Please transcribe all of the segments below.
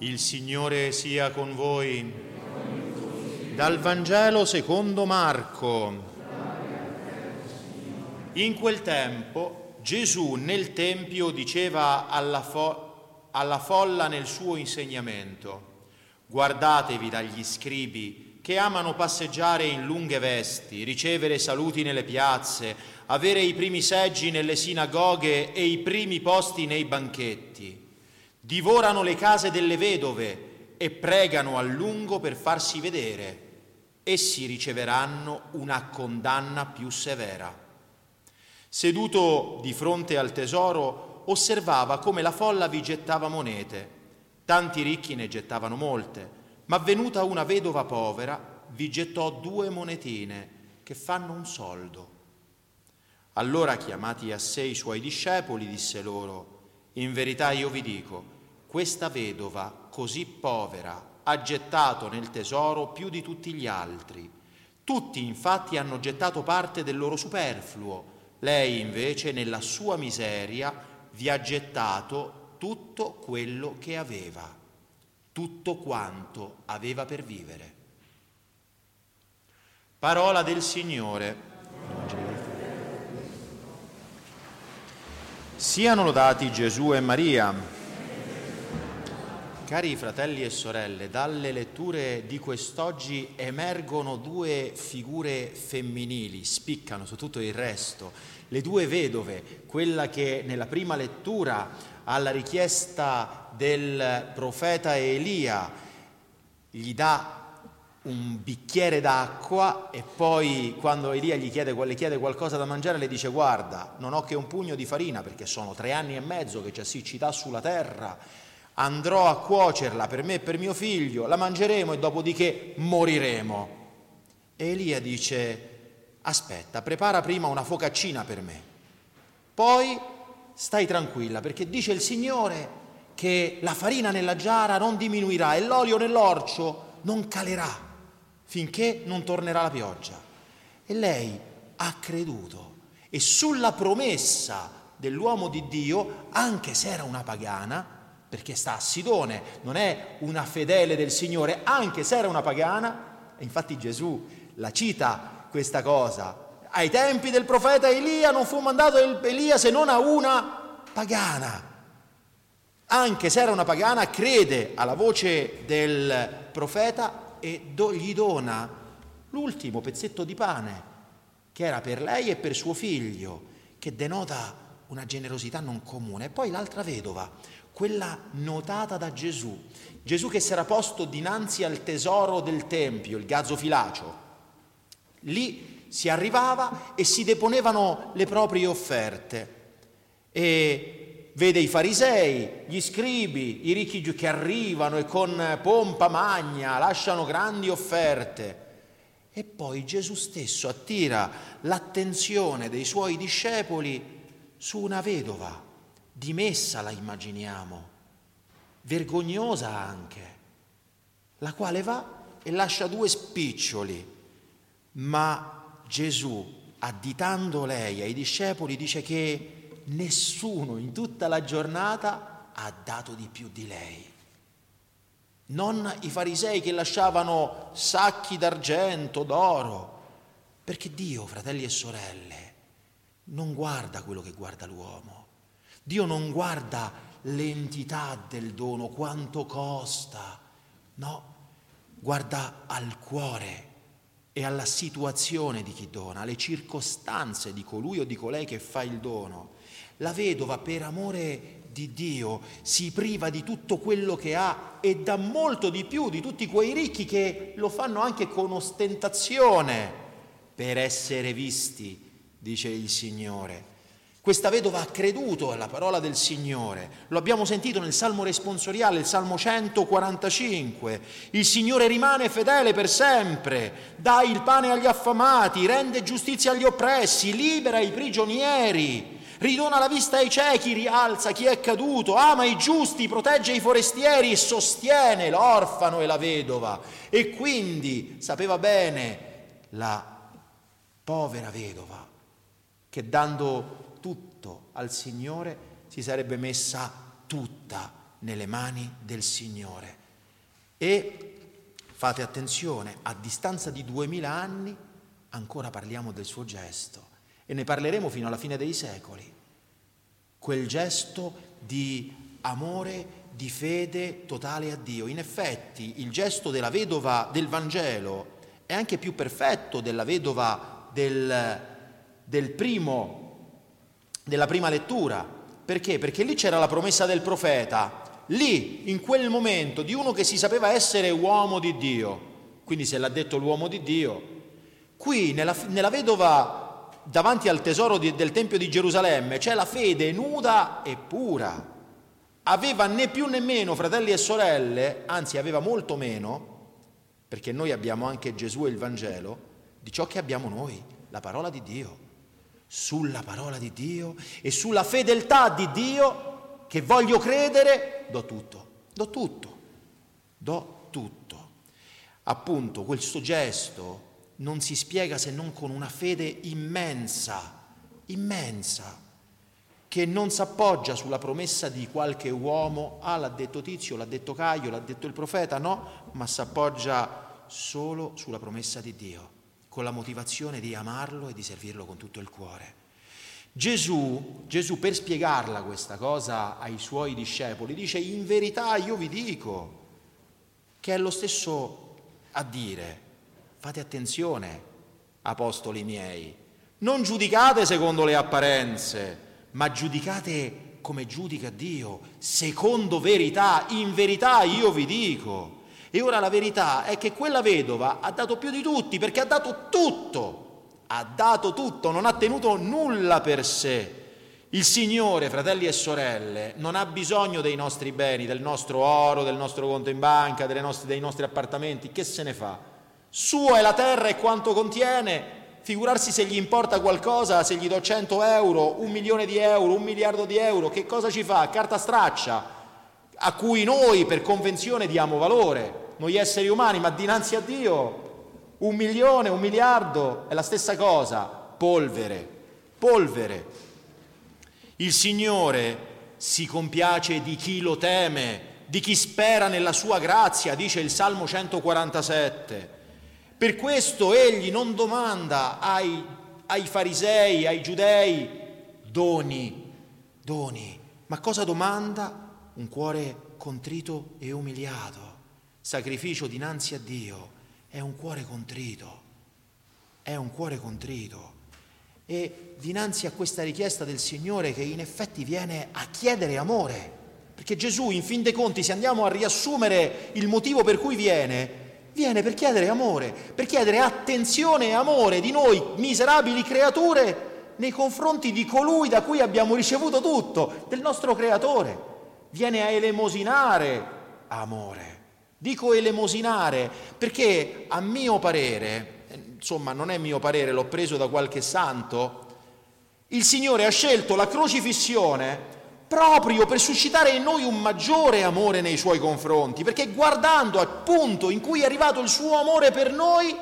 Il Signore sia con voi. Dal Vangelo secondo Marco. In quel tempo Gesù nel Tempio diceva alla, fo- alla folla nel suo insegnamento, guardatevi dagli scribi che amano passeggiare in lunghe vesti, ricevere saluti nelle piazze, avere i primi seggi nelle sinagoghe e i primi posti nei banchetti divorano le case delle vedove e pregano a lungo per farsi vedere. Essi riceveranno una condanna più severa. Seduto di fronte al tesoro, osservava come la folla vi gettava monete. Tanti ricchi ne gettavano molte, ma venuta una vedova povera, vi gettò due monetine che fanno un soldo. Allora, chiamati a sé i suoi discepoli, disse loro, in verità io vi dico, questa vedova così povera ha gettato nel tesoro più di tutti gli altri. Tutti infatti hanno gettato parte del loro superfluo, lei invece nella sua miseria vi ha gettato tutto quello che aveva, tutto quanto aveva per vivere. Parola del Signore. Siano lodati Gesù e Maria. Cari fratelli e sorelle, dalle letture di quest'oggi emergono due figure femminili, spiccano su tutto il resto. Le due vedove, quella che nella prima lettura alla richiesta del profeta Elia gli dà un bicchiere d'acqua e poi quando Elia gli chiede, le chiede qualcosa da mangiare le dice guarda, non ho che un pugno di farina perché sono tre anni e mezzo che c'è siccità sulla terra andrò a cuocerla per me e per mio figlio, la mangeremo e dopodiché moriremo. E Elia dice, aspetta, prepara prima una focaccina per me, poi stai tranquilla perché dice il Signore che la farina nella giara non diminuirà e l'olio nell'orcio non calerà finché non tornerà la pioggia. E lei ha creduto e sulla promessa dell'uomo di Dio, anche se era una pagana, perché sta a Sidone, non è una fedele del Signore, anche se era una pagana, e infatti Gesù la cita questa cosa. Ai tempi del profeta Elia non fu mandato Elia se non a una pagana. Anche se era una pagana, crede alla voce del profeta e do, gli dona l'ultimo pezzetto di pane, che era per lei e per suo figlio, che denota una generosità non comune. E poi l'altra vedova, quella notata da Gesù, Gesù che si era posto dinanzi al tesoro del Tempio, il gazzo filacio. Lì si arrivava e si deponevano le proprie offerte e vede i farisei, gli scribi, i ricchi che arrivano e con pompa magna lasciano grandi offerte. E poi Gesù stesso attira l'attenzione dei suoi discepoli su una vedova dimessa la immaginiamo, vergognosa anche, la quale va e lascia due spiccioli, ma Gesù, additando lei ai discepoli, dice che nessuno in tutta la giornata ha dato di più di lei. Non i farisei che lasciavano sacchi d'argento, d'oro, perché Dio, fratelli e sorelle, non guarda quello che guarda l'uomo. Dio non guarda l'entità del dono, quanto costa, no, guarda al cuore e alla situazione di chi dona, alle circostanze di colui o di colei che fa il dono. La vedova per amore di Dio si priva di tutto quello che ha e dà molto di più di tutti quei ricchi che lo fanno anche con ostentazione per essere visti, dice il Signore. Questa vedova ha creduto alla parola del Signore. Lo abbiamo sentito nel Salmo responsoriale, il Salmo 145. Il Signore rimane fedele per sempre, dà il pane agli affamati, rende giustizia agli oppressi, libera i prigionieri, ridona la vista ai ciechi, rialza chi è caduto, ama i giusti, protegge i forestieri sostiene l'orfano e la vedova. E quindi sapeva bene la povera vedova che dando tutto al Signore si sarebbe messa tutta nelle mani del Signore. E fate attenzione, a distanza di duemila anni ancora parliamo del suo gesto e ne parleremo fino alla fine dei secoli. Quel gesto di amore, di fede totale a Dio. In effetti il gesto della vedova del Vangelo è anche più perfetto della vedova del, del primo, della prima lettura. Perché? Perché lì c'era la promessa del profeta, lì, in quel momento, di uno che si sapeva essere uomo di Dio. Quindi se l'ha detto l'uomo di Dio. Qui, nella, nella vedova, davanti al tesoro di, del Tempio di Gerusalemme, c'è la fede nuda e pura. Aveva né più né meno fratelli e sorelle, anzi aveva molto meno, perché noi abbiamo anche Gesù e il Vangelo, di ciò che abbiamo noi, la parola di Dio. Sulla parola di Dio e sulla fedeltà di Dio che voglio credere, do tutto, do tutto, do tutto. Appunto, questo gesto non si spiega se non con una fede immensa, immensa, che non si appoggia sulla promessa di qualche uomo, ah l'ha detto Tizio, l'ha detto Caio, l'ha detto il profeta, no, ma si appoggia solo sulla promessa di Dio, con la motivazione di amarlo e di servirlo con tutto il cuore. Gesù, Gesù per spiegarla questa cosa ai suoi discepoli dice in verità io vi dico che è lo stesso a dire fate attenzione apostoli miei non giudicate secondo le apparenze ma giudicate come giudica Dio secondo verità in verità io vi dico e ora la verità è che quella vedova ha dato più di tutti perché ha dato tutto ha dato tutto, non ha tenuto nulla per sé. Il Signore, fratelli e sorelle, non ha bisogno dei nostri beni, del nostro oro, del nostro conto in banca, nostre, dei nostri appartamenti, che se ne fa? Sua è la terra e quanto contiene, figurarsi se gli importa qualcosa, se gli do 100 euro, un milione di euro, un miliardo di euro, che cosa ci fa? Carta straccia, a cui noi per convenzione diamo valore, noi esseri umani, ma dinanzi a Dio un milione, un miliardo è la stessa cosa, polvere, polvere. Il Signore si compiace di chi lo teme, di chi spera nella sua grazia, dice il Salmo 147. Per questo egli non domanda ai, ai farisei, ai giudei, doni, doni, ma cosa domanda? Un cuore contrito e umiliato, sacrificio dinanzi a Dio è un cuore contrito, è un cuore contrito. E dinanzi a questa richiesta del Signore che in effetti viene a chiedere amore, perché Gesù in fin dei conti, se andiamo a riassumere il motivo per cui viene, viene per chiedere amore, per chiedere attenzione e amore di noi miserabili creature nei confronti di colui da cui abbiamo ricevuto tutto, del nostro creatore. Viene a elemosinare amore. Dico elemosinare perché a mio parere, insomma non è mio parere, l'ho preso da qualche santo, il Signore ha scelto la crocifissione proprio per suscitare in noi un maggiore amore nei suoi confronti, perché guardando al punto in cui è arrivato il suo amore per noi,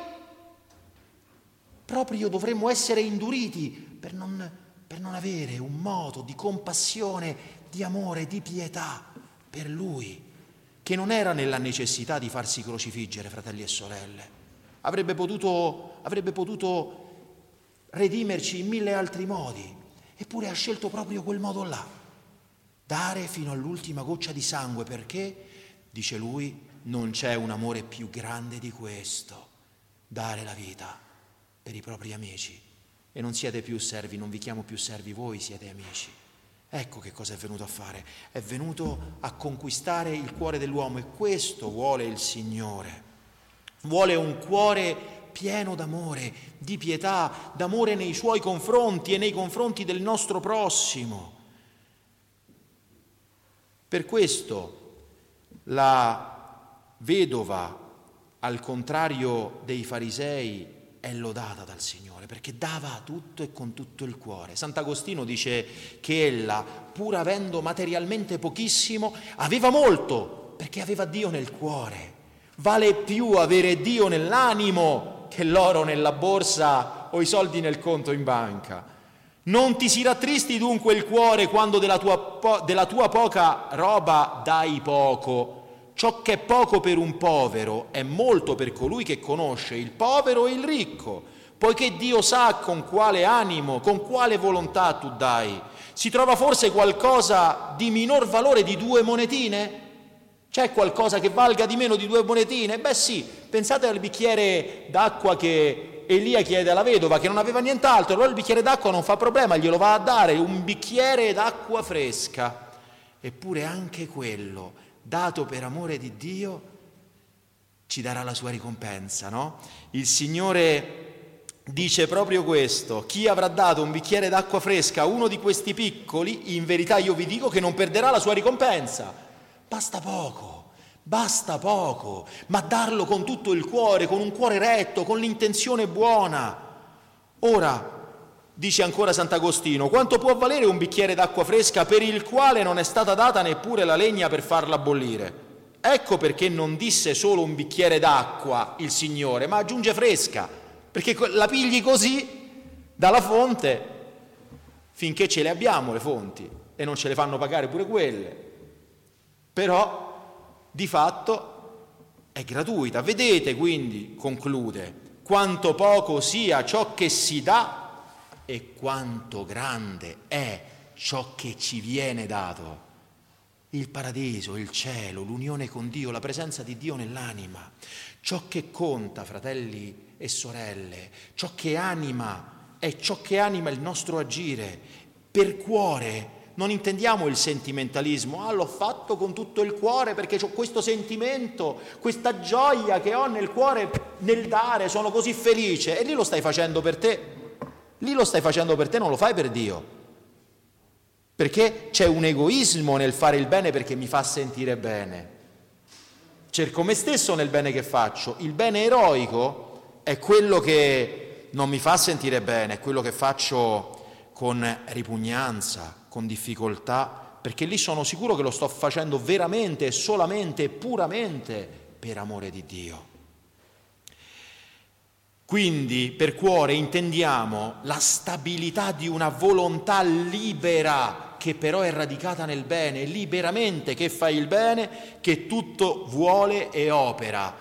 proprio dovremmo essere induriti per non, per non avere un modo di compassione, di amore, di pietà per Lui che non era nella necessità di farsi crocifiggere, fratelli e sorelle. Avrebbe potuto, avrebbe potuto redimerci in mille altri modi, eppure ha scelto proprio quel modo là. Dare fino all'ultima goccia di sangue perché, dice lui, non c'è un amore più grande di questo, dare la vita per i propri amici. E non siete più servi, non vi chiamo più servi, voi siete amici. Ecco che cosa è venuto a fare. È venuto a conquistare il cuore dell'uomo e questo vuole il Signore. Vuole un cuore pieno d'amore, di pietà, d'amore nei suoi confronti e nei confronti del nostro prossimo. Per questo la vedova, al contrario dei farisei, è lodata dal Signore perché dava tutto e con tutto il cuore. Sant'Agostino dice che ella, pur avendo materialmente pochissimo, aveva molto perché aveva Dio nel cuore. Vale più avere Dio nell'animo che l'oro nella borsa o i soldi nel conto in banca. Non ti si rattristi dunque il cuore quando della tua po- della tua poca roba dai poco. Ciò che è poco per un povero è molto per colui che conosce il povero e il ricco, poiché Dio sa con quale animo, con quale volontà tu dai. Si trova forse qualcosa di minor valore di due monetine? C'è qualcosa che valga di meno di due monetine? Beh sì, pensate al bicchiere d'acqua che Elia chiede alla vedova che non aveva nient'altro, allora il bicchiere d'acqua non fa problema, glielo va a dare, un bicchiere d'acqua fresca. Eppure anche quello, dato per amore di Dio, ci darà la sua ricompensa, no? Il Signore dice proprio questo, chi avrà dato un bicchiere d'acqua fresca a uno di questi piccoli, in verità io vi dico che non perderà la sua ricompensa. Basta poco, basta poco, ma darlo con tutto il cuore, con un cuore retto, con l'intenzione buona. Ora, dice ancora Sant'Agostino, quanto può valere un bicchiere d'acqua fresca per il quale non è stata data neppure la legna per farla bollire? Ecco perché non disse solo un bicchiere d'acqua il Signore, ma aggiunge fresca, perché la pigli così dalla fonte finché ce le abbiamo le fonti e non ce le fanno pagare pure quelle però di fatto è gratuita. Vedete quindi, conclude, quanto poco sia ciò che si dà e quanto grande è ciò che ci viene dato. Il paradiso, il cielo, l'unione con Dio, la presenza di Dio nell'anima. Ciò che conta, fratelli e sorelle, ciò che anima, è ciò che anima il nostro agire. Per cuore non intendiamo il sentimentalismo, ah l'ho fatto con tutto il cuore perché ho questo sentimento, questa gioia che ho nel cuore nel dare, sono così felice e lì lo stai facendo per te, lì lo stai facendo per te, non lo fai per Dio. Perché c'è un egoismo nel fare il bene perché mi fa sentire bene. Cerco me stesso nel bene che faccio. Il bene eroico è quello che non mi fa sentire bene, è quello che faccio con ripugnanza, con difficoltà, perché lì sono sicuro che lo sto facendo veramente, solamente, puramente per amore di Dio. Quindi per cuore intendiamo la stabilità di una volontà libera che però è radicata nel bene, liberamente che fa il bene, che tutto vuole e opera,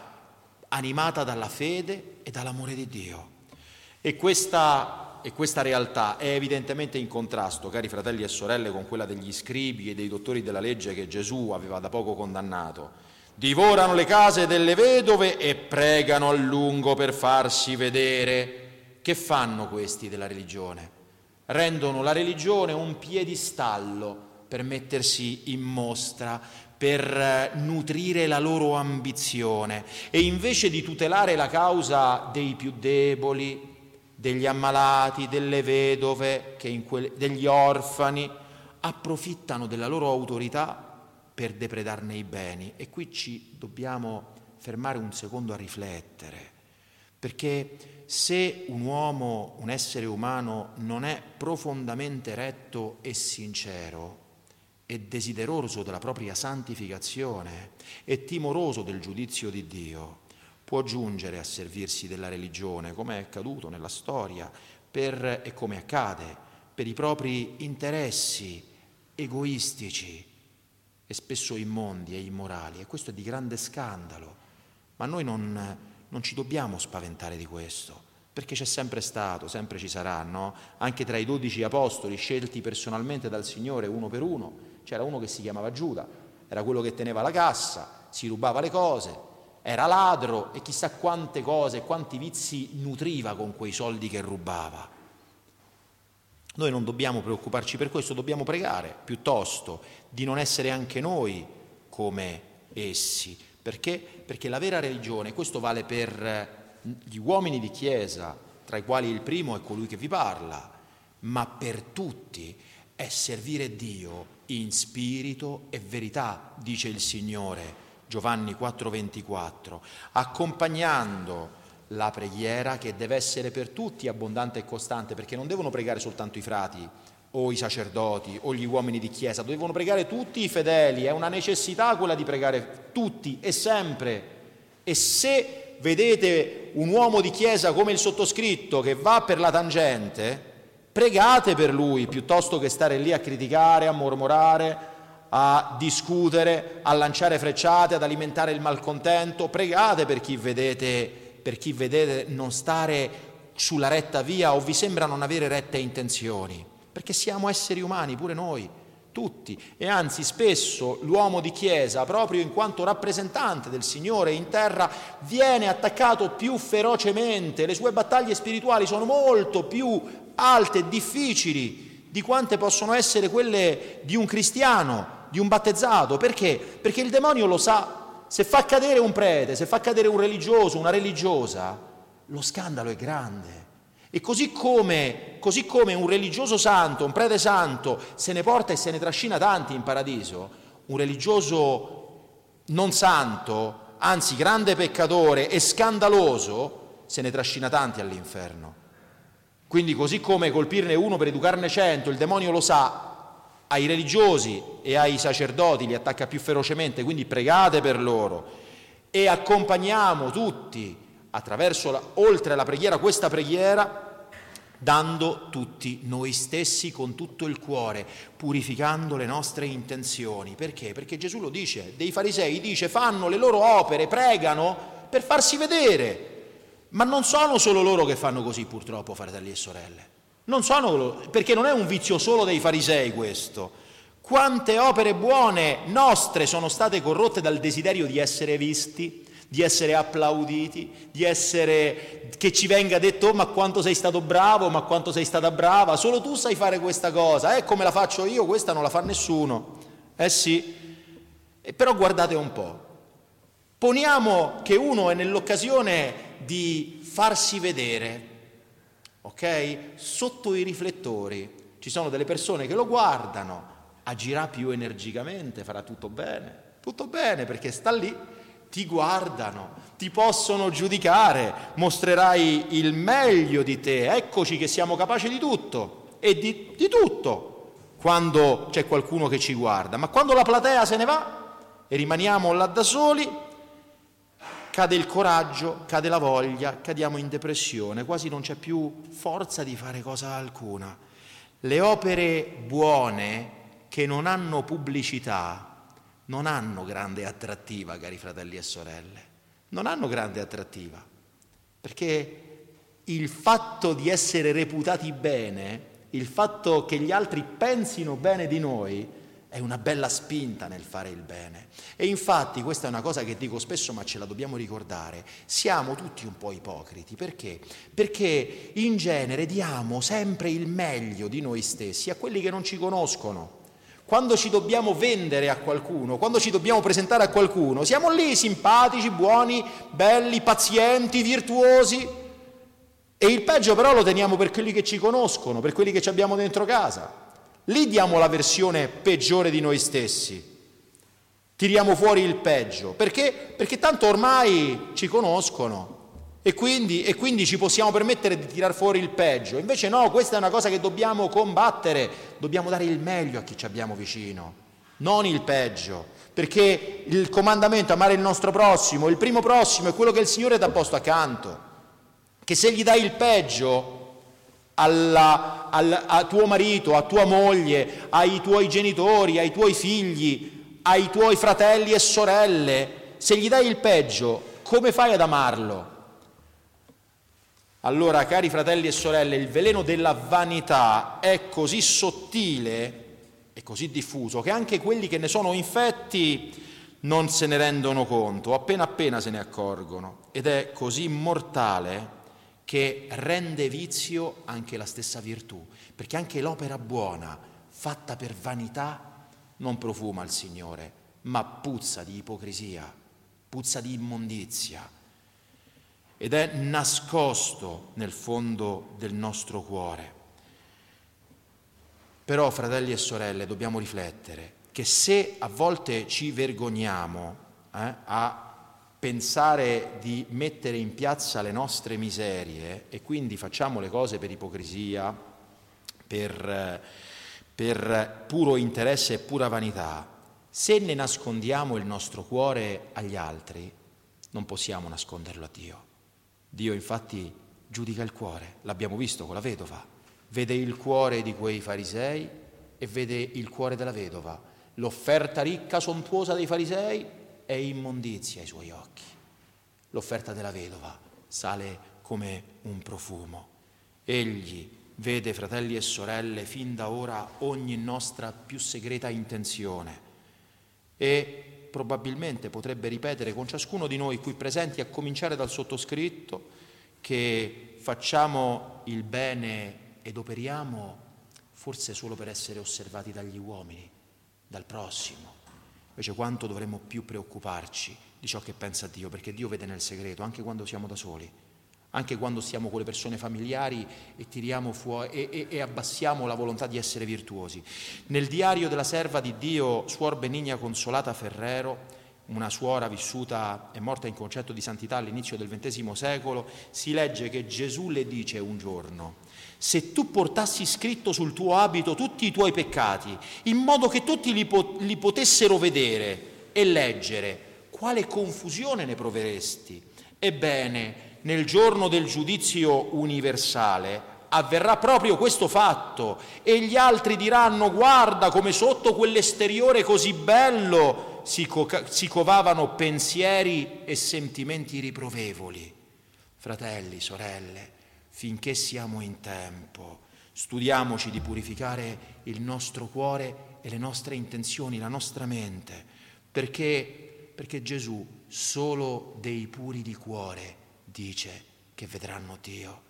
animata dalla fede e dall'amore di Dio. E questa e questa realtà è evidentemente in contrasto, cari fratelli e sorelle, con quella degli scribi e dei dottori della legge che Gesù aveva da poco condannato. Divorano le case delle vedove e pregano a lungo per farsi vedere. Che fanno questi della religione? Rendono la religione un piedistallo per mettersi in mostra, per eh, nutrire la loro ambizione e invece di tutelare la causa dei più deboli, degli ammalati, delle vedove, degli orfani, approfittano della loro autorità per depredarne i beni. E qui ci dobbiamo fermare un secondo a riflettere, perché se un uomo, un essere umano, non è profondamente retto e sincero, e desideroso della propria santificazione e timoroso del giudizio di Dio, può giungere a servirsi della religione, come è accaduto nella storia, per, e come accade, per i propri interessi egoistici e spesso immondi e immorali. E questo è di grande scandalo. Ma noi non, non ci dobbiamo spaventare di questo, perché c'è sempre stato, sempre ci sarà, no? Anche tra i dodici apostoli scelti personalmente dal Signore uno per uno, c'era uno che si chiamava Giuda, era quello che teneva la cassa, si rubava le cose, era ladro e chissà quante cose, quanti vizi nutriva con quei soldi che rubava. Noi non dobbiamo preoccuparci per questo, dobbiamo pregare piuttosto di non essere anche noi come essi. Perché? Perché la vera religione, questo vale per gli uomini di Chiesa, tra i quali il primo è colui che vi parla, ma per tutti è servire Dio in spirito e verità, dice il Signore Giovanni 4:24, accompagnando la preghiera che deve essere per tutti abbondante e costante, perché non devono pregare soltanto i frati o i sacerdoti o gli uomini di chiesa, devono pregare tutti i fedeli, è una necessità quella di pregare tutti e sempre. E se vedete un uomo di chiesa come il sottoscritto che va per la tangente, Pregate per lui piuttosto che stare lì a criticare, a mormorare, a discutere, a lanciare frecciate, ad alimentare il malcontento. Pregate per chi vedete, per chi vedete non stare sulla retta via o vi sembra non avere rette intenzioni, perché siamo esseri umani, pure noi, tutti, e anzi spesso l'uomo di Chiesa, proprio in quanto rappresentante del Signore in terra, viene attaccato più ferocemente, le sue battaglie spirituali sono molto più alte e difficili di quante possono essere quelle di un cristiano, di un battezzato, perché? Perché il demonio lo sa, se fa cadere un prete, se fa cadere un religioso, una religiosa, lo scandalo è grande. E così come, così come un religioso santo, un prete santo, se ne porta e se ne trascina tanti in paradiso, un religioso non santo, anzi grande peccatore e scandaloso, se ne trascina tanti all'inferno. Quindi così come colpirne uno per educarne cento, il demonio lo sa, ai religiosi e ai sacerdoti li attacca più ferocemente, quindi pregate per loro e accompagniamo tutti attraverso, la, oltre alla preghiera, questa preghiera, dando tutti noi stessi con tutto il cuore, purificando le nostre intenzioni. Perché? Perché Gesù lo dice, dei farisei dice fanno le loro opere, pregano per farsi vedere, ma non sono solo loro che fanno così purtroppo, fratelli e sorelle. Non sono, perché non è un vizio solo dei farisei questo. Quante opere buone nostre sono state corrotte dal desiderio di essere visti, di essere applauditi, di essere che ci venga detto oh, ma quanto sei stato bravo, ma quanto sei stata brava, solo tu sai fare questa cosa, eh come la faccio io, questa non la fa nessuno. Eh sì, e però guardate un po', poniamo che uno è nell'occasione di farsi vedere, ok? Sotto i riflettori ci sono delle persone che lo guardano, agirà più energicamente, farà tutto bene, tutto bene perché sta lì ti guardano, ti possono giudicare, mostrerai il meglio di te, eccoci che siamo capaci di tutto e di, di tutto quando c'è qualcuno che ci guarda, ma quando la platea se ne va e rimaniamo là da soli, cade il coraggio, cade la voglia, cadiamo in depressione, quasi non c'è più forza di fare cosa alcuna. Le opere buone che non hanno pubblicità, non hanno grande attrattiva, cari fratelli e sorelle, non hanno grande attrattiva, perché il fatto di essere reputati bene, il fatto che gli altri pensino bene di noi, è una bella spinta nel fare il bene. E infatti, questa è una cosa che dico spesso, ma ce la dobbiamo ricordare, siamo tutti un po' ipocriti. Perché? Perché in genere diamo sempre il meglio di noi stessi a quelli che non ci conoscono. Quando ci dobbiamo vendere a qualcuno, quando ci dobbiamo presentare a qualcuno, siamo lì simpatici, buoni, belli, pazienti, virtuosi. E il peggio però lo teniamo per quelli che ci conoscono, per quelli che ci abbiamo dentro casa. Lì diamo la versione peggiore di noi stessi. Tiriamo fuori il peggio. Perché? Perché tanto ormai ci conoscono. E quindi, e quindi, ci possiamo permettere di tirar fuori il peggio. Invece no, questa è una cosa che dobbiamo combattere, dobbiamo dare il meglio a chi ci abbiamo vicino, non il peggio, perché il comandamento amare il nostro prossimo, il primo prossimo è quello che il Signore ti ha posto accanto, che se gli dai il peggio alla, al, a tuo marito, a tua moglie, ai tuoi genitori, ai tuoi figli, ai tuoi fratelli e sorelle, se gli dai il peggio, come fai ad amarlo? Allora, cari fratelli e sorelle, il veleno della vanità è così sottile e così diffuso che anche quelli che ne sono infetti non se ne rendono conto, appena appena se ne accorgono, ed è così mortale che rende vizio anche la stessa virtù, perché anche l'opera buona, fatta per vanità, non profuma il Signore, ma puzza di ipocrisia, puzza di immondizia ed è nascosto nel fondo del nostro cuore. Però, fratelli e sorelle, dobbiamo riflettere che se a volte ci vergogniamo eh, a pensare di mettere in piazza le nostre miserie e quindi facciamo le cose per ipocrisia, per, per puro interesse e pura vanità, se ne nascondiamo il nostro cuore agli altri, non possiamo nasconderlo a Dio. Dio infatti giudica il cuore, l'abbiamo visto con la vedova. vede il cuore di quei farisei e vede il cuore della vedova. L'offerta ricca, sontuosa dei farisei è immondizia ai suoi occhi. L'offerta della vedova sale come un profumo. Egli vede, fratelli e sorelle, fin da ora ogni nostra più segreta intenzione e probabilmente potrebbe ripetere con ciascuno di noi qui presenti, a cominciare dal sottoscritto, che facciamo il bene ed operiamo forse solo per essere osservati dagli uomini, dal prossimo. Invece quanto dovremmo più preoccuparci di ciò che pensa Dio, perché Dio vede nel segreto, anche quando siamo da soli anche quando stiamo con le persone familiari e, fuori, e, e, e, abbassiamo la volontà di essere virtuosi. Nel diario della serva di Dio, Suor Benigna Consolata Ferrero, una suora vissuta e morta in concetto di santità all'inizio del XX secolo, si legge che Gesù le dice un giorno, se tu portassi scritto sul tuo abito tutti i tuoi peccati, in modo che tutti li, po- li potessero vedere e leggere, quale confusione ne proveresti? Ebbene, nel giorno del giudizio universale avverrà proprio questo fatto e gli altri diranno guarda come sotto quell'esteriore così bello si, co- si covavano pensieri e sentimenti riprovevoli. Fratelli, sorelle, finché siamo in tempo, studiamoci di purificare il nostro cuore e le nostre intenzioni, la nostra mente, perché, perché Gesù solo dei puri di cuore dice che vedranno Dio.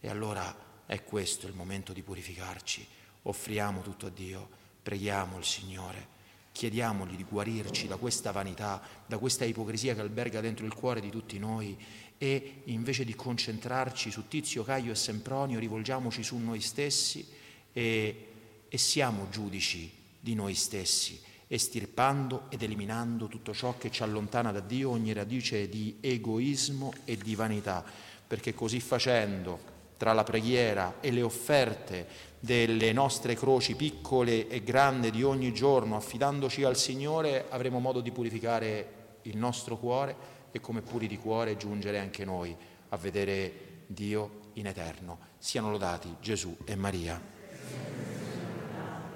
E allora è questo il momento di purificarci. Offriamo tutto a Dio, preghiamo il Signore, chiediamogli di guarirci da questa vanità, da questa ipocrisia che alberga dentro il cuore di tutti noi e invece di concentrarci su Tizio, Caio e Sempronio, rivolgiamoci su noi stessi e, e siamo giudici di noi stessi estirpando ed eliminando tutto ciò che ci allontana da Dio, ogni radice di egoismo e di vanità, perché così facendo, tra la preghiera e le offerte delle nostre croci piccole e grandi di ogni giorno, affidandoci al Signore, avremo modo di purificare il nostro cuore e come puri di cuore giungere anche noi a vedere Dio in eterno. Siano lodati Gesù e Maria.